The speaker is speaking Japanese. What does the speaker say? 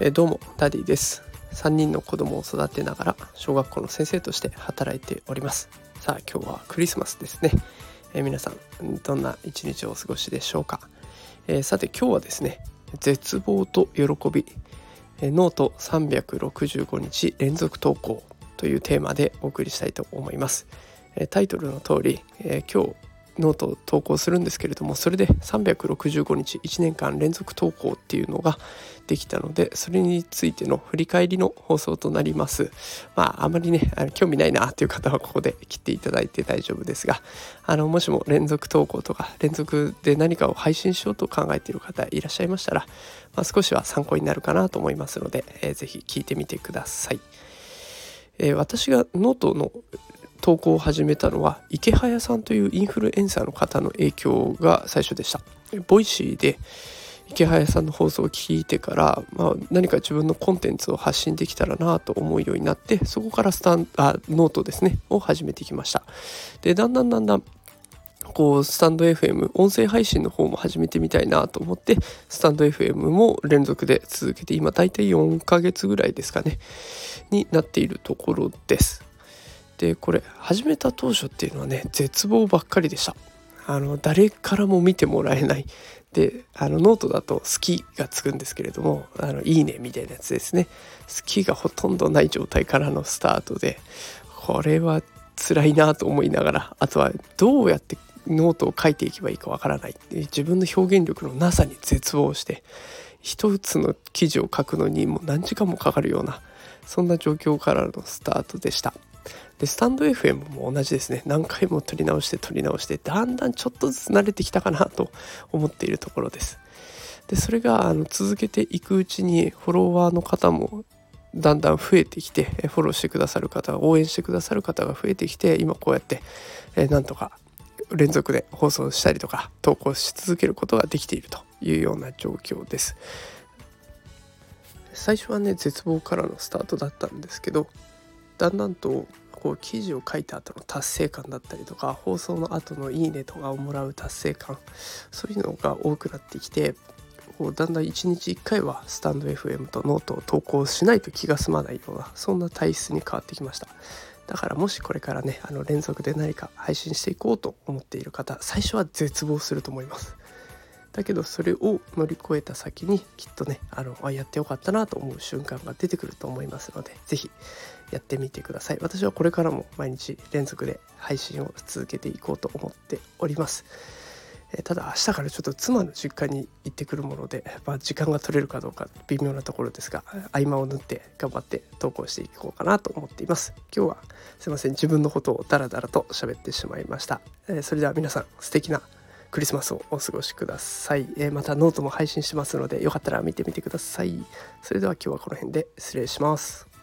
えどうもダディです。3人の子供を育てながら小学校の先生として働いております。さあ今日はクリスマスですね、え皆さんどんな一日をお過ごしでしょうか、えさて今日はですね絶望と喜び、えノート365日連続投稿というテーマでお送りしたいと思います、えタイトルの通り、え今日ノートを投稿するんですけれどもそれで365日1年間連続投稿っていうのができたのでそれについての振り返りの放送となりますまああまりねあの興味ないなという方はここで切っていただいて大丈夫ですがあのもしも連続投稿とか連続で何かを配信しようと考えている方いらっしゃいましたら、まあ、少しは参考になるかなと思いますので、えー、ぜひ聞いてみてください。えー、私がノートの投稿を始めたのは池早さんというインフルエンサーの方の影響が最初でした。Voicy でイケハヤさんの放送を聞いてから、まあ、何か自分のコンテンツを発信できたらなと思うようになってそこからスタンあノートですねを始めてきました。でだんだんだんだんこうスタンド FM 音声配信の方も始めてみたいなと思ってスタンド FM も連続で続けて今大体4ヶ月ぐらいですかねになっているところです。でこれ始めた当初っていうのはね絶望ばっかりでした。あの誰からも見てもらえない。であのノートだと「好き」がつくんですけれども「あのいいね」みたいなやつですね。好きがほとんどない状態からのスタートでこれは辛いなと思いながらあとはどうやってノートを書いていけばいいかわからない。自分の表現力のなさに絶望して一つの記事を書くのにもう何時間もかかるようなそんな状況からのスタートでした。でスタンド FM も同じですね。何回も撮り直して撮り直してだんだんちょっとずつ慣れてきたかなと思っているところです。でそれがあの続けていくうちにフォロワーの方もだんだん増えてきてフォローしてくださる方応援してくださる方が増えてきて今こうやってえなんとか連続で放送したりとか投稿し続けることができているというような状況です。最初はね絶望からのスタートだったんですけどだんだんとこう記事を書いた後の達成感だったりとか放送の後の「いいね」とかをもらう達成感そういうのが多くなってきてこうだんだん1日1回はスタンド FM とノートを投稿しないと気が済まないようなそんな体質に変わってきました。だからもしこれからねあの連続で何か配信していこうと思っている方最初は絶望すると思います。だけどそれを乗り越えた先にきっとねあのあやってよかったなと思う瞬間が出てくると思いますので是非やってみてください。私はこれからも毎日連続で配信を続けていこうと思っております。ただ明日からちょっと妻の実家に行ってくるもので、まあ、時間が取れるかどうか微妙なところですが合間を縫って頑張って投稿していこうかなと思っています。今日はすいません。自分のことをダラダラと喋ってしまいました。えそれでは皆さん素敵なクリスマスをお過ごしください、えまたノートも配信しますのでよかったら見てみてください。それでは今日はこの辺で失礼します。